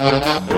Uh-huh.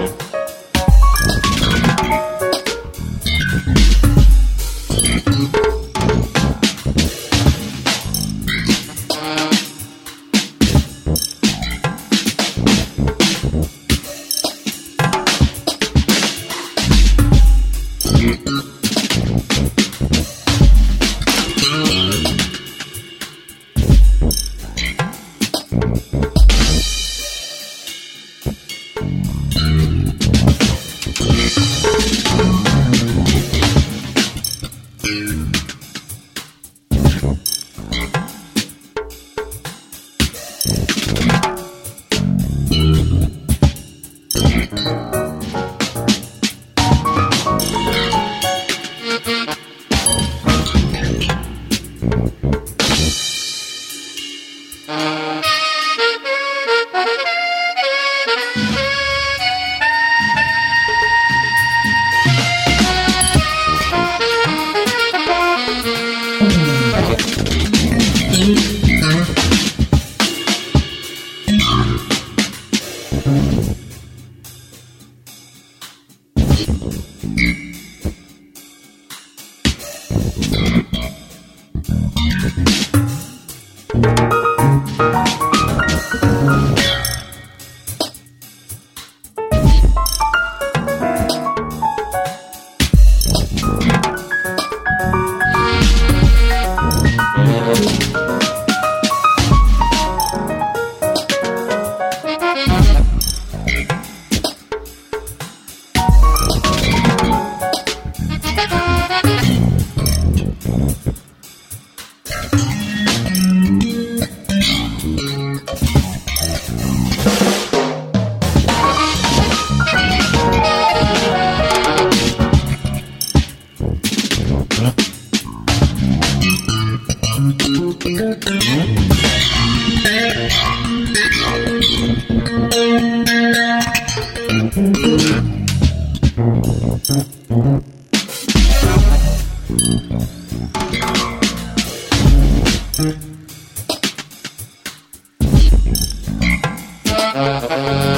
Thank Uh-huh.